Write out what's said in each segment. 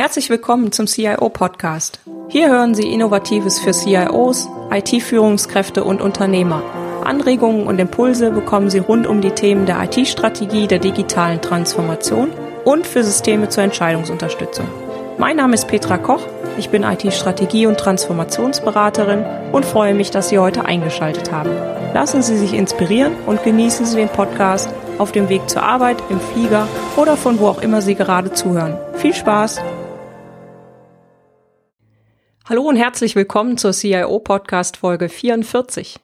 Herzlich willkommen zum CIO Podcast. Hier hören Sie Innovatives für CIOs, IT-Führungskräfte und Unternehmer. Anregungen und Impulse bekommen Sie rund um die Themen der IT-Strategie, der digitalen Transformation und für Systeme zur Entscheidungsunterstützung. Mein Name ist Petra Koch, ich bin IT-Strategie- und Transformationsberaterin und freue mich, dass Sie heute eingeschaltet haben. Lassen Sie sich inspirieren und genießen Sie den Podcast auf dem Weg zur Arbeit, im Flieger oder von wo auch immer Sie gerade zuhören. Viel Spaß! Hallo und herzlich willkommen zur CIO Podcast Folge 44.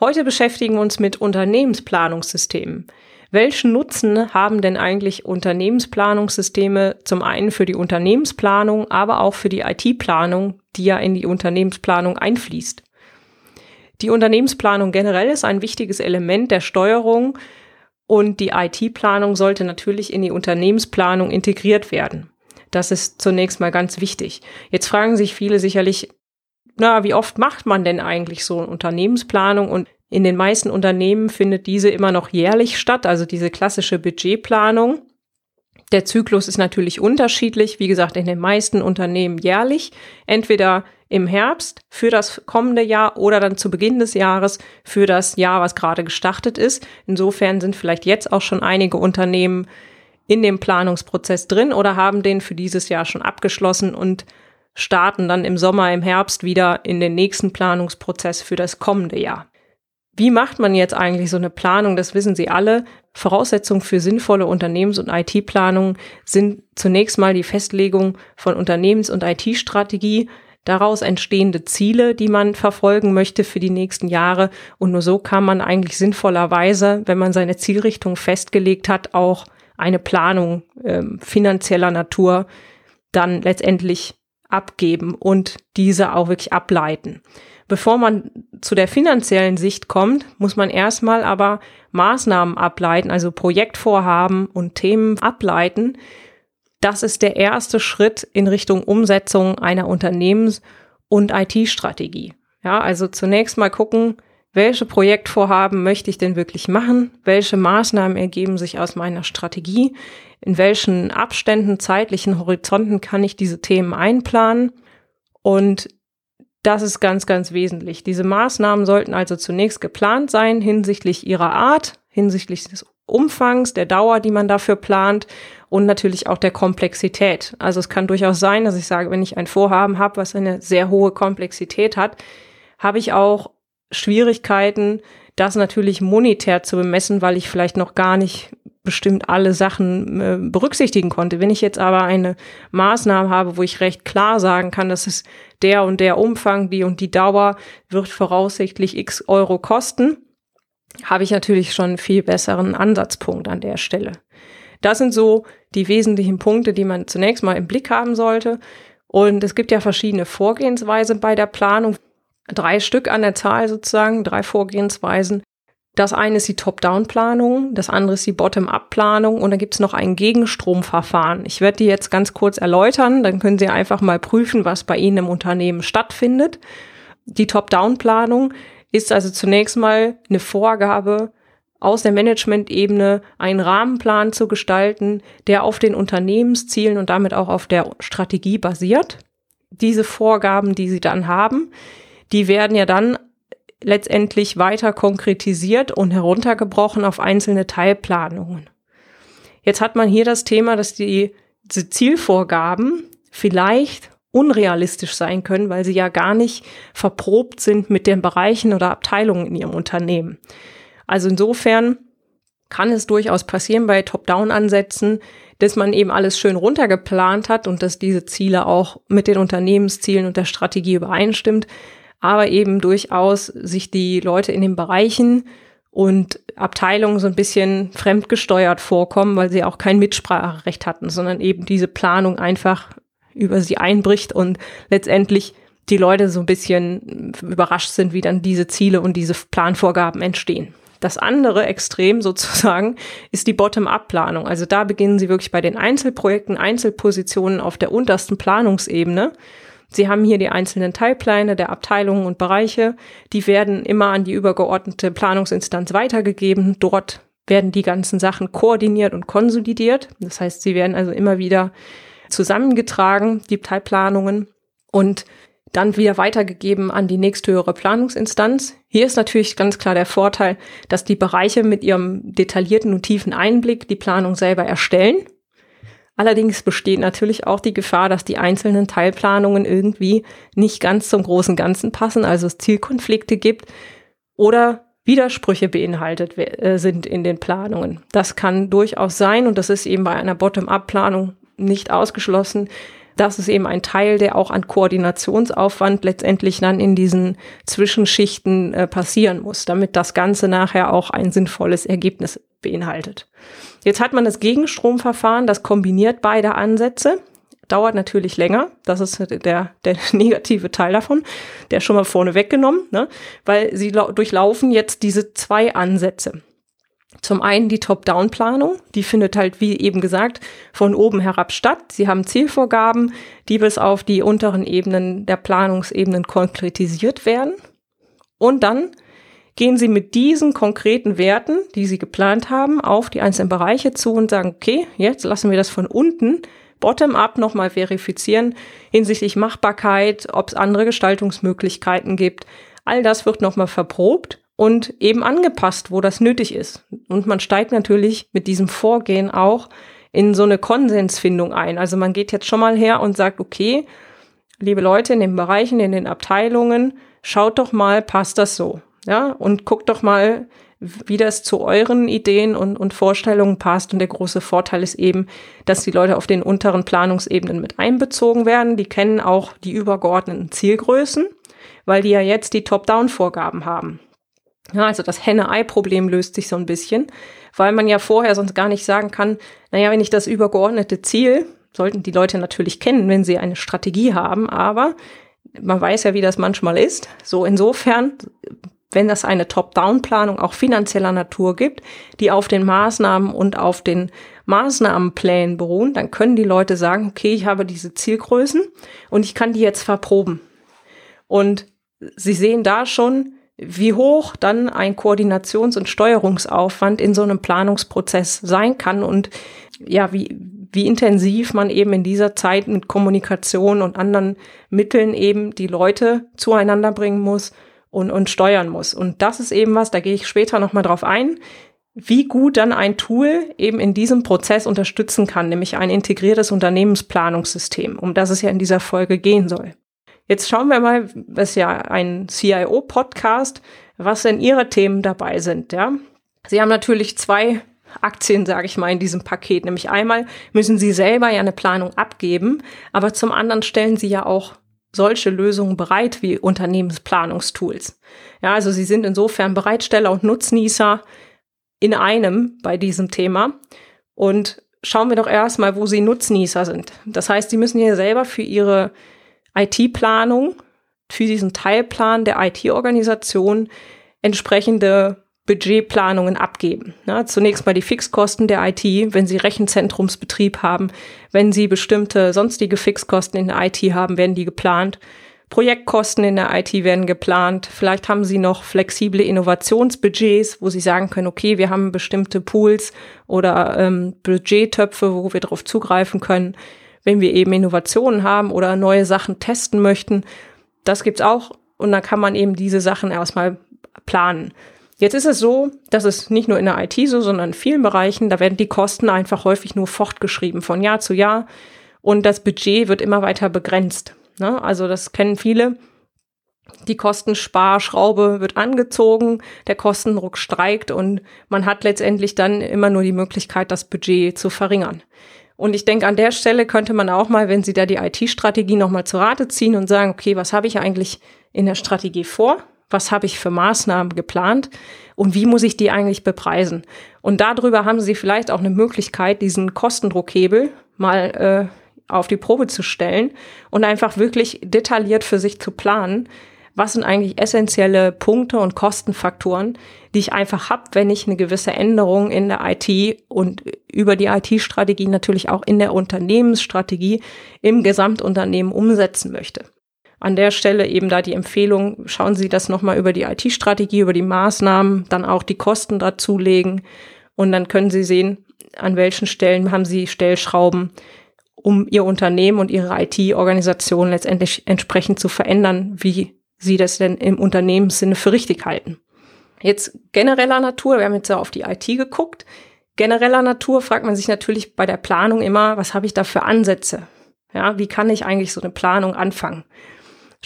Heute beschäftigen wir uns mit Unternehmensplanungssystemen. Welchen Nutzen haben denn eigentlich Unternehmensplanungssysteme zum einen für die Unternehmensplanung, aber auch für die IT-Planung, die ja in die Unternehmensplanung einfließt? Die Unternehmensplanung generell ist ein wichtiges Element der Steuerung und die IT-Planung sollte natürlich in die Unternehmensplanung integriert werden. Das ist zunächst mal ganz wichtig. Jetzt fragen sich viele sicherlich, na, wie oft macht man denn eigentlich so eine Unternehmensplanung? Und in den meisten Unternehmen findet diese immer noch jährlich statt, also diese klassische Budgetplanung. Der Zyklus ist natürlich unterschiedlich, wie gesagt, in den meisten Unternehmen jährlich, entweder im Herbst für das kommende Jahr oder dann zu Beginn des Jahres für das Jahr, was gerade gestartet ist. Insofern sind vielleicht jetzt auch schon einige Unternehmen in dem Planungsprozess drin oder haben den für dieses Jahr schon abgeschlossen und starten dann im Sommer, im Herbst wieder in den nächsten Planungsprozess für das kommende Jahr. Wie macht man jetzt eigentlich so eine Planung? Das wissen Sie alle. Voraussetzungen für sinnvolle Unternehmens- und IT-Planung sind zunächst mal die Festlegung von Unternehmens- und IT-Strategie, daraus entstehende Ziele, die man verfolgen möchte für die nächsten Jahre. Und nur so kann man eigentlich sinnvollerweise, wenn man seine Zielrichtung festgelegt hat, auch eine Planung äh, finanzieller Natur dann letztendlich abgeben und diese auch wirklich ableiten. Bevor man zu der finanziellen Sicht kommt, muss man erstmal aber Maßnahmen ableiten, also Projektvorhaben und Themen ableiten. Das ist der erste Schritt in Richtung Umsetzung einer Unternehmens- und IT-Strategie. Ja, also zunächst mal gucken, welche Projektvorhaben möchte ich denn wirklich machen? Welche Maßnahmen ergeben sich aus meiner Strategie? In welchen Abständen, zeitlichen Horizonten kann ich diese Themen einplanen? Und das ist ganz, ganz wesentlich. Diese Maßnahmen sollten also zunächst geplant sein hinsichtlich ihrer Art, hinsichtlich des Umfangs, der Dauer, die man dafür plant und natürlich auch der Komplexität. Also es kann durchaus sein, dass ich sage, wenn ich ein Vorhaben habe, was eine sehr hohe Komplexität hat, habe ich auch Schwierigkeiten, das natürlich monetär zu bemessen, weil ich vielleicht noch gar nicht bestimmt alle Sachen äh, berücksichtigen konnte. Wenn ich jetzt aber eine Maßnahme habe, wo ich recht klar sagen kann, dass es der und der Umfang, die und die Dauer wird voraussichtlich x Euro kosten, habe ich natürlich schon einen viel besseren Ansatzpunkt an der Stelle. Das sind so die wesentlichen Punkte, die man zunächst mal im Blick haben sollte. Und es gibt ja verschiedene Vorgehensweisen bei der Planung drei Stück an der Zahl sozusagen, drei Vorgehensweisen. Das eine ist die Top-Down-Planung, das andere ist die Bottom-Up-Planung und dann gibt es noch ein Gegenstromverfahren. Ich werde die jetzt ganz kurz erläutern, dann können Sie einfach mal prüfen, was bei Ihnen im Unternehmen stattfindet. Die Top-Down-Planung ist also zunächst mal eine Vorgabe aus der Management-Ebene, einen Rahmenplan zu gestalten, der auf den Unternehmenszielen und damit auch auf der Strategie basiert. Diese Vorgaben, die Sie dann haben, die werden ja dann letztendlich weiter konkretisiert und heruntergebrochen auf einzelne Teilplanungen. Jetzt hat man hier das Thema, dass die, diese Zielvorgaben vielleicht unrealistisch sein können, weil sie ja gar nicht verprobt sind mit den Bereichen oder Abteilungen in ihrem Unternehmen. Also insofern kann es durchaus passieren bei Top-Down-Ansätzen, dass man eben alles schön runtergeplant hat und dass diese Ziele auch mit den Unternehmenszielen und der Strategie übereinstimmt aber eben durchaus sich die Leute in den Bereichen und Abteilungen so ein bisschen fremdgesteuert vorkommen, weil sie auch kein Mitspracherecht hatten, sondern eben diese Planung einfach über sie einbricht und letztendlich die Leute so ein bisschen überrascht sind, wie dann diese Ziele und diese Planvorgaben entstehen. Das andere Extrem sozusagen ist die Bottom-up-Planung. Also da beginnen sie wirklich bei den Einzelprojekten, Einzelpositionen auf der untersten Planungsebene Sie haben hier die einzelnen Teilpläne der Abteilungen und Bereiche. Die werden immer an die übergeordnete Planungsinstanz weitergegeben. Dort werden die ganzen Sachen koordiniert und konsolidiert. Das heißt, sie werden also immer wieder zusammengetragen, die Teilplanungen und dann wieder weitergegeben an die nächsthöhere Planungsinstanz. Hier ist natürlich ganz klar der Vorteil, dass die Bereiche mit ihrem detaillierten und tiefen Einblick die Planung selber erstellen. Allerdings besteht natürlich auch die Gefahr, dass die einzelnen Teilplanungen irgendwie nicht ganz zum großen Ganzen passen, also es Zielkonflikte gibt oder Widersprüche beinhaltet äh, sind in den Planungen. Das kann durchaus sein und das ist eben bei einer Bottom-up-Planung nicht ausgeschlossen, das ist eben ein Teil, der auch an Koordinationsaufwand letztendlich dann in diesen Zwischenschichten äh, passieren muss, damit das Ganze nachher auch ein sinnvolles Ergebnis beinhaltet. Jetzt hat man das Gegenstromverfahren, das kombiniert beide Ansätze. Dauert natürlich länger. Das ist der, der negative Teil davon. Der schon mal vorne weggenommen, ne? weil sie durchlaufen jetzt diese zwei Ansätze. Zum einen die Top-Down-Planung, die findet halt, wie eben gesagt, von oben herab statt. Sie haben Zielvorgaben, die bis auf die unteren Ebenen der Planungsebenen konkretisiert werden. Und dann gehen Sie mit diesen konkreten Werten, die Sie geplant haben, auf die einzelnen Bereiche zu und sagen, okay, jetzt lassen wir das von unten bottom-up nochmal verifizieren hinsichtlich Machbarkeit, ob es andere Gestaltungsmöglichkeiten gibt. All das wird nochmal verprobt und eben angepasst, wo das nötig ist. Und man steigt natürlich mit diesem Vorgehen auch in so eine Konsensfindung ein. Also man geht jetzt schon mal her und sagt, okay, liebe Leute in den Bereichen, in den Abteilungen, schaut doch mal, passt das so? Ja, und guckt doch mal, wie das zu euren Ideen und, und Vorstellungen passt. Und der große Vorteil ist eben, dass die Leute auf den unteren Planungsebenen mit einbezogen werden. Die kennen auch die übergeordneten Zielgrößen, weil die ja jetzt die Top-Down-Vorgaben haben. Ja, also das Henne-Ei-Problem löst sich so ein bisschen, weil man ja vorher sonst gar nicht sagen kann, naja, wenn ich das übergeordnete Ziel, sollten die Leute natürlich kennen, wenn sie eine Strategie haben, aber man weiß ja, wie das manchmal ist. So insofern, wenn das eine Top-Down-Planung auch finanzieller Natur gibt, die auf den Maßnahmen und auf den Maßnahmenplänen beruhen, dann können die Leute sagen, okay, ich habe diese Zielgrößen und ich kann die jetzt verproben. Und sie sehen da schon, wie hoch dann ein Koordinations- und Steuerungsaufwand in so einem Planungsprozess sein kann und ja, wie, wie intensiv man eben in dieser Zeit mit Kommunikation und anderen Mitteln eben die Leute zueinander bringen muss und, und steuern muss. Und das ist eben was, da gehe ich später nochmal drauf ein, wie gut dann ein Tool eben in diesem Prozess unterstützen kann, nämlich ein integriertes Unternehmensplanungssystem, um das es ja in dieser Folge gehen soll. Jetzt schauen wir mal, das ist ja ein CIO-Podcast, was denn Ihre Themen dabei sind, ja. Sie haben natürlich zwei Aktien, sage ich mal, in diesem Paket. Nämlich einmal müssen Sie selber ja eine Planung abgeben, aber zum anderen stellen Sie ja auch solche Lösungen bereit wie Unternehmensplanungstools. Ja, also Sie sind insofern Bereitsteller und Nutznießer in einem bei diesem Thema. Und schauen wir doch erstmal, wo Sie Nutznießer sind. Das heißt, Sie müssen hier selber für Ihre IT-Planung, für diesen Teilplan der IT-Organisation entsprechende Budgetplanungen abgeben. Ja, zunächst mal die Fixkosten der IT, wenn Sie Rechenzentrumsbetrieb haben, wenn Sie bestimmte sonstige Fixkosten in der IT haben, werden die geplant. Projektkosten in der IT werden geplant. Vielleicht haben Sie noch flexible Innovationsbudgets, wo Sie sagen können, okay, wir haben bestimmte Pools oder ähm, Budgettöpfe, wo wir darauf zugreifen können wenn wir eben Innovationen haben oder neue Sachen testen möchten. Das gibt's auch und dann kann man eben diese Sachen erstmal planen. Jetzt ist es so, dass es nicht nur in der IT so, sondern in vielen Bereichen, da werden die Kosten einfach häufig nur fortgeschrieben von Jahr zu Jahr und das Budget wird immer weiter begrenzt. Ne? Also das kennen viele. Die Kostensparschraube wird angezogen, der Kostendruck steigt und man hat letztendlich dann immer nur die Möglichkeit, das Budget zu verringern. Und ich denke, an der Stelle könnte man auch mal, wenn Sie da die IT-Strategie nochmal zu Rate ziehen und sagen, okay, was habe ich eigentlich in der Strategie vor? Was habe ich für Maßnahmen geplant? Und wie muss ich die eigentlich bepreisen? Und darüber haben Sie vielleicht auch eine Möglichkeit, diesen Kostendruckhebel mal äh, auf die Probe zu stellen und einfach wirklich detailliert für sich zu planen, was sind eigentlich essentielle Punkte und Kostenfaktoren, die ich einfach habe, wenn ich eine gewisse Änderung in der IT und über die IT-Strategie natürlich auch in der Unternehmensstrategie im Gesamtunternehmen umsetzen möchte. An der Stelle eben da die Empfehlung, schauen Sie das nochmal über die IT-Strategie, über die Maßnahmen, dann auch die Kosten dazulegen und dann können Sie sehen, an welchen Stellen haben Sie Stellschrauben, um ihr Unternehmen und ihre IT-Organisation letztendlich entsprechend zu verändern, wie sie das denn im Unternehmenssinne für richtig halten. Jetzt genereller Natur, wir haben jetzt ja auf die IT geguckt. Genereller Natur fragt man sich natürlich bei der Planung immer, was habe ich da für Ansätze? Ja, wie kann ich eigentlich so eine Planung anfangen?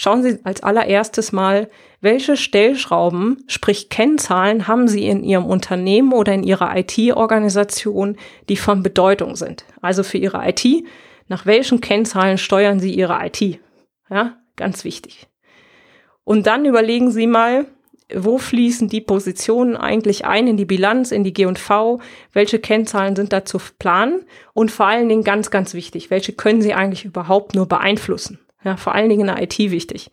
Schauen Sie als allererstes mal, welche Stellschrauben, sprich Kennzahlen, haben Sie in Ihrem Unternehmen oder in Ihrer IT-Organisation, die von Bedeutung sind. Also für Ihre IT, nach welchen Kennzahlen steuern Sie Ihre IT? Ja, ganz wichtig. Und dann überlegen Sie mal, wo fließen die Positionen eigentlich ein in die Bilanz, in die G&V, welche Kennzahlen sind da zu planen und vor allen Dingen ganz, ganz wichtig, welche können Sie eigentlich überhaupt nur beeinflussen? Ja, vor allen Dingen in der IT wichtig.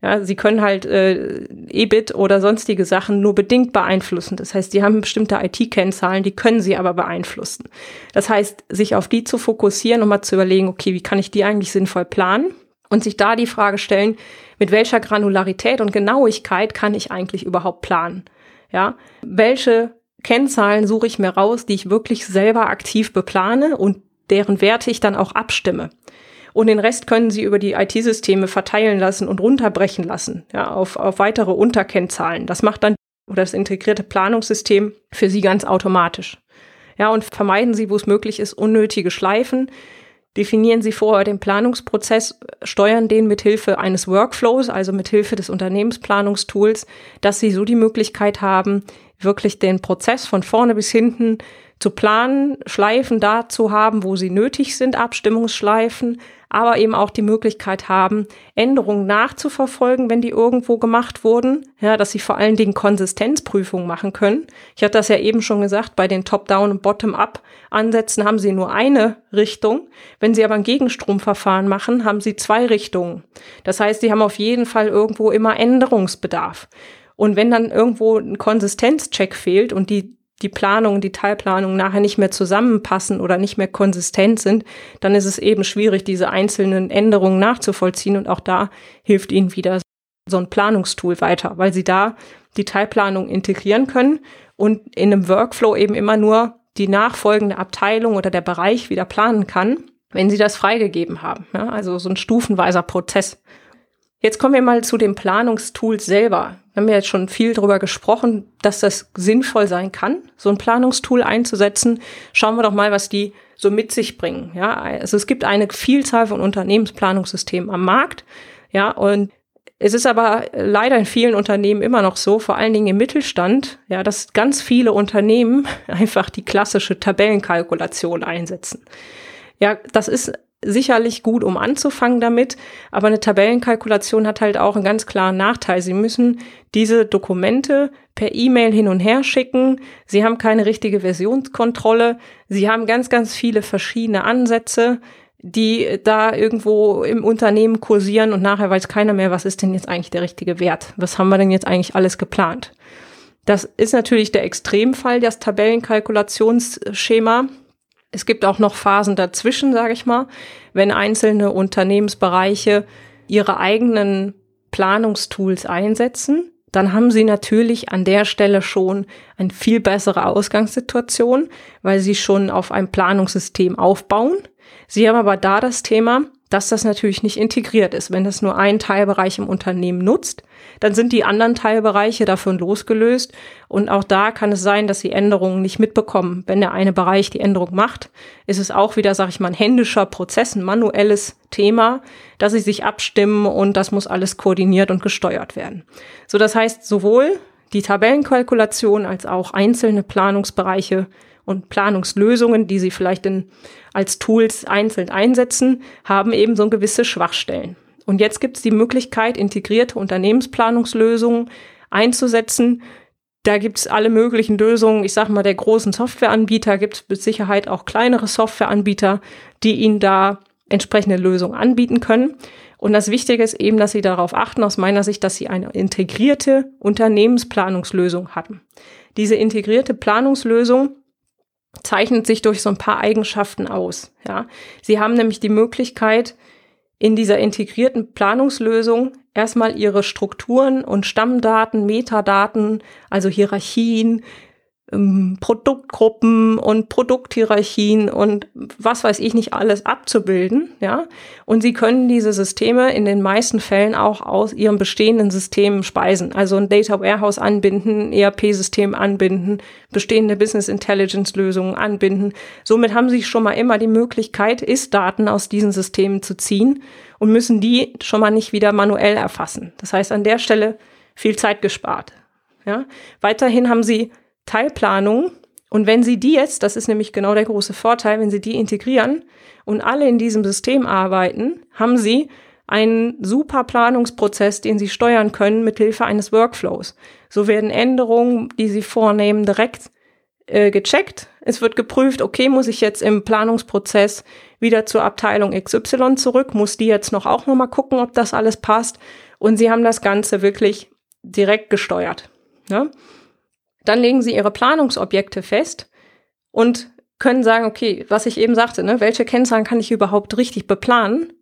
Ja, sie können halt äh, EBIT oder sonstige Sachen nur bedingt beeinflussen. Das heißt, sie haben bestimmte IT-Kennzahlen, die können sie aber beeinflussen. Das heißt, sich auf die zu fokussieren und mal zu überlegen, okay, wie kann ich die eigentlich sinnvoll planen? Und sich da die Frage stellen, mit welcher Granularität und Genauigkeit kann ich eigentlich überhaupt planen? Ja, welche Kennzahlen suche ich mir raus, die ich wirklich selber aktiv beplane und deren Werte ich dann auch abstimme und den Rest können Sie über die IT-Systeme verteilen lassen und runterbrechen lassen, ja, auf, auf weitere Unterkennzahlen. Das macht dann oder das integrierte Planungssystem für Sie ganz automatisch. Ja, und vermeiden Sie, wo es möglich ist, unnötige Schleifen. Definieren Sie vorher den Planungsprozess, steuern den mit Hilfe eines Workflows, also mit Hilfe des Unternehmensplanungstools, dass Sie so die Möglichkeit haben, wirklich den Prozess von vorne bis hinten zu planen, Schleifen da zu haben, wo sie nötig sind, Abstimmungsschleifen, aber eben auch die Möglichkeit haben, Änderungen nachzuverfolgen, wenn die irgendwo gemacht wurden, ja, dass sie vor allen Dingen Konsistenzprüfungen machen können. Ich hatte das ja eben schon gesagt, bei den Top-Down- und Bottom-Up-Ansätzen haben sie nur eine Richtung. Wenn sie aber ein Gegenstromverfahren machen, haben sie zwei Richtungen. Das heißt, sie haben auf jeden Fall irgendwo immer Änderungsbedarf. Und wenn dann irgendwo ein Konsistenzcheck fehlt und die die Planung, die Teilplanung nachher nicht mehr zusammenpassen oder nicht mehr konsistent sind, dann ist es eben schwierig, diese einzelnen Änderungen nachzuvollziehen. Und auch da hilft Ihnen wieder so ein Planungstool weiter, weil Sie da die Teilplanung integrieren können und in einem Workflow eben immer nur die nachfolgende Abteilung oder der Bereich wieder planen kann, wenn Sie das freigegeben haben. Ja, also so ein stufenweiser Prozess. Jetzt kommen wir mal zu dem Planungstool selber. Wir haben ja jetzt schon viel darüber gesprochen, dass das sinnvoll sein kann, so ein Planungstool einzusetzen. Schauen wir doch mal, was die so mit sich bringen. Ja, also es gibt eine Vielzahl von Unternehmensplanungssystemen am Markt. Ja, und es ist aber leider in vielen Unternehmen immer noch so, vor allen Dingen im Mittelstand, ja, dass ganz viele Unternehmen einfach die klassische Tabellenkalkulation einsetzen. Ja, das ist sicherlich gut, um anzufangen damit, aber eine Tabellenkalkulation hat halt auch einen ganz klaren Nachteil. Sie müssen diese Dokumente per E-Mail hin und her schicken. Sie haben keine richtige Versionskontrolle. Sie haben ganz, ganz viele verschiedene Ansätze, die da irgendwo im Unternehmen kursieren und nachher weiß keiner mehr, was ist denn jetzt eigentlich der richtige Wert? Was haben wir denn jetzt eigentlich alles geplant? Das ist natürlich der Extremfall, das Tabellenkalkulationsschema. Es gibt auch noch Phasen dazwischen, sage ich mal, wenn einzelne Unternehmensbereiche ihre eigenen Planungstools einsetzen, dann haben sie natürlich an der Stelle schon eine viel bessere Ausgangssituation, weil sie schon auf einem Planungssystem aufbauen. Sie haben aber da das Thema, dass das natürlich nicht integriert ist. Wenn das nur ein Teilbereich im Unternehmen nutzt, dann sind die anderen Teilbereiche davon losgelöst. Und auch da kann es sein, dass sie Änderungen nicht mitbekommen. Wenn der eine Bereich die Änderung macht, ist es auch wieder, sag ich mal, ein händischer Prozess, ein manuelles Thema, dass sie sich abstimmen und das muss alles koordiniert und gesteuert werden. So, das heißt, sowohl die Tabellenkalkulation als auch einzelne Planungsbereiche und Planungslösungen, die sie vielleicht in, als Tools einzeln einsetzen, haben eben so gewisse Schwachstellen. Und jetzt gibt es die Möglichkeit, integrierte Unternehmensplanungslösungen einzusetzen. Da gibt es alle möglichen Lösungen. Ich sage mal, der großen Softwareanbieter gibt es mit Sicherheit auch kleinere Softwareanbieter, die Ihnen da entsprechende Lösungen anbieten können. Und das Wichtige ist eben, dass Sie darauf achten, aus meiner Sicht, dass Sie eine integrierte Unternehmensplanungslösung hatten. Diese integrierte Planungslösung zeichnet sich durch so ein paar Eigenschaften aus. Ja, Sie haben nämlich die Möglichkeit, in dieser integrierten Planungslösung erstmal ihre Strukturen und Stammdaten, Metadaten, also Hierarchien, Produktgruppen und Produkthierarchien und was weiß ich nicht alles abzubilden, ja. Und sie können diese Systeme in den meisten Fällen auch aus ihrem bestehenden System speisen. Also ein Data Warehouse anbinden, ERP-System anbinden, bestehende Business Intelligence Lösungen anbinden. Somit haben sie schon mal immer die Möglichkeit, Ist-Daten aus diesen Systemen zu ziehen und müssen die schon mal nicht wieder manuell erfassen. Das heißt, an der Stelle viel Zeit gespart. Ja. Weiterhin haben sie Teilplanung. Und wenn Sie die jetzt, das ist nämlich genau der große Vorteil, wenn Sie die integrieren und alle in diesem System arbeiten, haben Sie einen super Planungsprozess, den Sie steuern können mit Hilfe eines Workflows. So werden Änderungen, die Sie vornehmen, direkt äh, gecheckt. Es wird geprüft, okay, muss ich jetzt im Planungsprozess wieder zur Abteilung XY zurück, muss die jetzt noch auch nochmal gucken, ob das alles passt. Und Sie haben das Ganze wirklich direkt gesteuert. Ne? Dann legen sie ihre Planungsobjekte fest und können sagen, okay, was ich eben sagte, ne, welche Kennzahlen kann ich überhaupt richtig beplanen?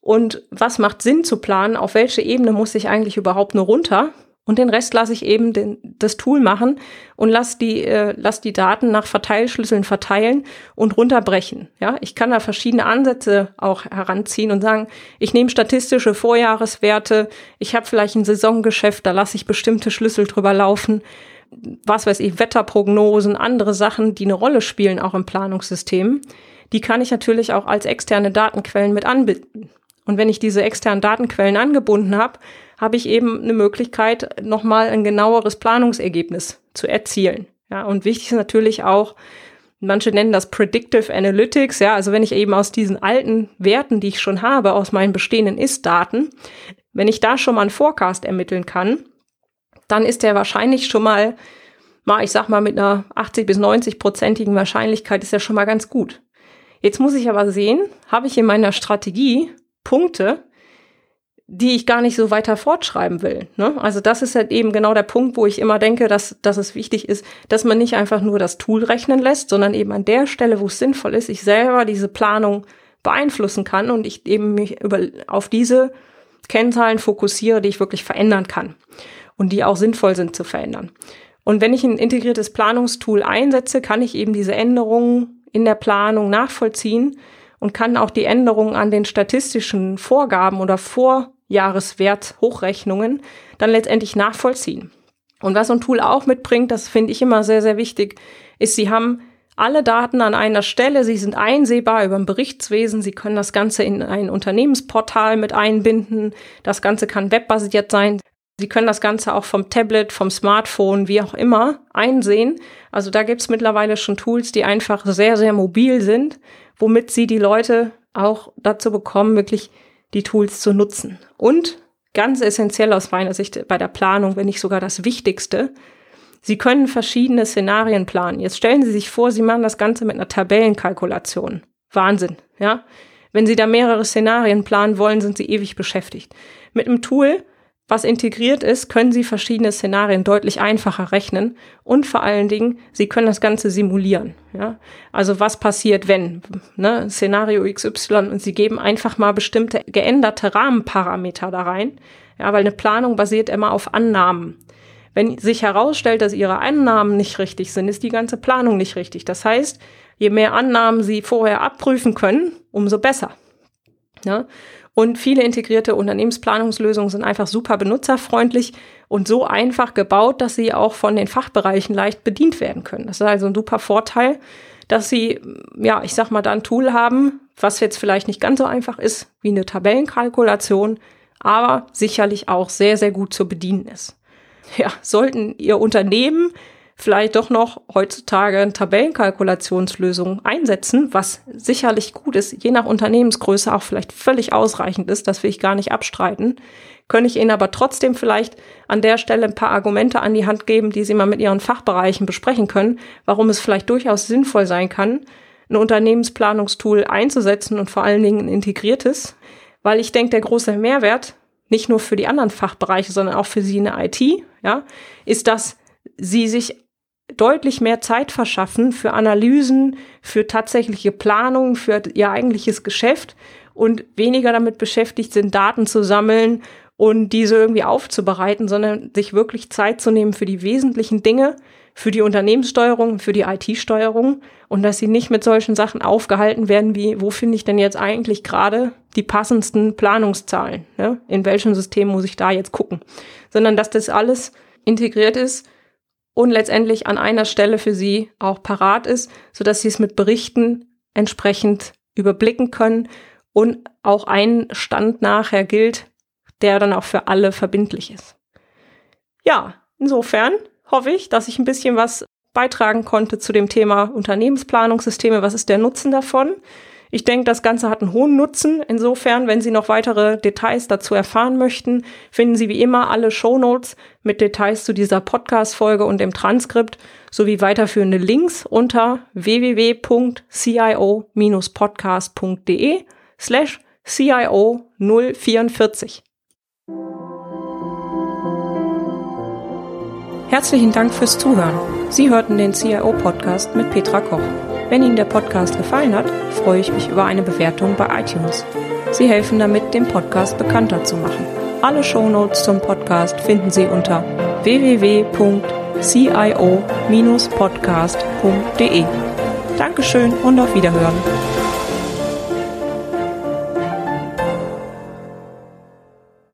Und was macht Sinn zu planen? Auf welche Ebene muss ich eigentlich überhaupt nur runter? Und den Rest lasse ich eben den, das Tool machen und lass die, äh, lass die Daten nach Verteilschlüsseln verteilen und runterbrechen. Ja, ich kann da verschiedene Ansätze auch heranziehen und sagen, ich nehme statistische Vorjahreswerte, ich habe vielleicht ein Saisongeschäft, da lasse ich bestimmte Schlüssel drüber laufen was weiß ich, Wetterprognosen, andere Sachen, die eine Rolle spielen, auch im Planungssystem, die kann ich natürlich auch als externe Datenquellen mit anbinden. Und wenn ich diese externen Datenquellen angebunden habe, habe ich eben eine Möglichkeit, nochmal ein genaueres Planungsergebnis zu erzielen. Ja, und wichtig ist natürlich auch, manche nennen das Predictive Analytics, ja, also wenn ich eben aus diesen alten Werten, die ich schon habe, aus meinen bestehenden Ist-Daten, wenn ich da schon mal einen Forecast ermitteln kann, dann ist der wahrscheinlich schon mal, mal, ich sag mal, mit einer 80 bis 90 prozentigen Wahrscheinlichkeit ist er schon mal ganz gut. Jetzt muss ich aber sehen, habe ich in meiner Strategie Punkte, die ich gar nicht so weiter fortschreiben will. Ne? Also das ist halt eben genau der Punkt, wo ich immer denke, dass, dass es wichtig ist, dass man nicht einfach nur das Tool rechnen lässt, sondern eben an der Stelle, wo es sinnvoll ist, ich selber diese Planung beeinflussen kann und ich eben mich über, auf diese Kennzahlen fokussiere, die ich wirklich verändern kann und die auch sinnvoll sind zu verändern. Und wenn ich ein integriertes Planungstool einsetze, kann ich eben diese Änderungen in der Planung nachvollziehen und kann auch die Änderungen an den statistischen Vorgaben oder Vorjahreswerthhochrechnungen dann letztendlich nachvollziehen. Und was so ein Tool auch mitbringt, das finde ich immer sehr, sehr wichtig, ist, sie haben alle Daten an einer Stelle, sie sind einsehbar über ein Berichtswesen, sie können das Ganze in ein Unternehmensportal mit einbinden, das Ganze kann webbasiert sein, Sie können das Ganze auch vom Tablet, vom Smartphone, wie auch immer, einsehen. Also da gibt's mittlerweile schon Tools, die einfach sehr, sehr mobil sind, womit Sie die Leute auch dazu bekommen, wirklich die Tools zu nutzen. Und ganz essentiell aus meiner Sicht bei der Planung, wenn nicht sogar das Wichtigste, Sie können verschiedene Szenarien planen. Jetzt stellen Sie sich vor, Sie machen das Ganze mit einer Tabellenkalkulation. Wahnsinn, ja? Wenn Sie da mehrere Szenarien planen wollen, sind Sie ewig beschäftigt. Mit einem Tool was integriert ist, können Sie verschiedene Szenarien deutlich einfacher rechnen und vor allen Dingen, Sie können das Ganze simulieren. Ja? Also was passiert, wenn ne? Szenario XY und Sie geben einfach mal bestimmte geänderte Rahmenparameter da rein, ja, weil eine Planung basiert immer auf Annahmen. Wenn sich herausstellt, dass Ihre Annahmen nicht richtig sind, ist die ganze Planung nicht richtig. Das heißt, je mehr Annahmen Sie vorher abprüfen können, umso besser. Ja? Und viele integrierte Unternehmensplanungslösungen sind einfach super benutzerfreundlich und so einfach gebaut, dass sie auch von den Fachbereichen leicht bedient werden können. Das ist also ein super Vorteil, dass sie, ja, ich sag mal, da ein Tool haben, was jetzt vielleicht nicht ganz so einfach ist wie eine Tabellenkalkulation, aber sicherlich auch sehr, sehr gut zu bedienen ist. Ja, sollten Ihr Unternehmen vielleicht doch noch heutzutage eine Tabellenkalkulationslösung einsetzen, was sicherlich gut ist, je nach Unternehmensgröße auch vielleicht völlig ausreichend ist, das will ich gar nicht abstreiten, könnte ich Ihnen aber trotzdem vielleicht an der Stelle ein paar Argumente an die Hand geben, die Sie mal mit Ihren Fachbereichen besprechen können, warum es vielleicht durchaus sinnvoll sein kann, ein Unternehmensplanungstool einzusetzen und vor allen Dingen ein integriertes, weil ich denke, der große Mehrwert nicht nur für die anderen Fachbereiche, sondern auch für Sie in der IT, ja, ist, dass Sie sich deutlich mehr Zeit verschaffen für Analysen, für tatsächliche Planung, für ihr eigentliches Geschäft und weniger damit beschäftigt sind, Daten zu sammeln und diese irgendwie aufzubereiten, sondern sich wirklich Zeit zu nehmen für die wesentlichen Dinge, für die Unternehmenssteuerung, für die IT-Steuerung und dass sie nicht mit solchen Sachen aufgehalten werden wie, wo finde ich denn jetzt eigentlich gerade die passendsten Planungszahlen? Ne? In welchem System muss ich da jetzt gucken? Sondern dass das alles integriert ist und letztendlich an einer Stelle für sie auch parat ist, sodass sie es mit Berichten entsprechend überblicken können und auch ein Stand nachher gilt, der dann auch für alle verbindlich ist. Ja, insofern hoffe ich, dass ich ein bisschen was beitragen konnte zu dem Thema Unternehmensplanungssysteme. Was ist der Nutzen davon? Ich denke, das Ganze hat einen hohen Nutzen. Insofern, wenn Sie noch weitere Details dazu erfahren möchten, finden Sie wie immer alle Show Notes mit Details zu dieser Podcast-Folge und dem Transkript sowie weiterführende Links unter www.cio-podcast.de slash CIO 044. Herzlichen Dank fürs Zuhören. Sie hörten den CIO-Podcast mit Petra Koch. Wenn Ihnen der Podcast gefallen hat, freue ich mich über eine Bewertung bei iTunes. Sie helfen damit, den Podcast bekannter zu machen. Alle Shownotes zum Podcast finden Sie unter www.cio-podcast.de. Dankeschön und auf Wiederhören.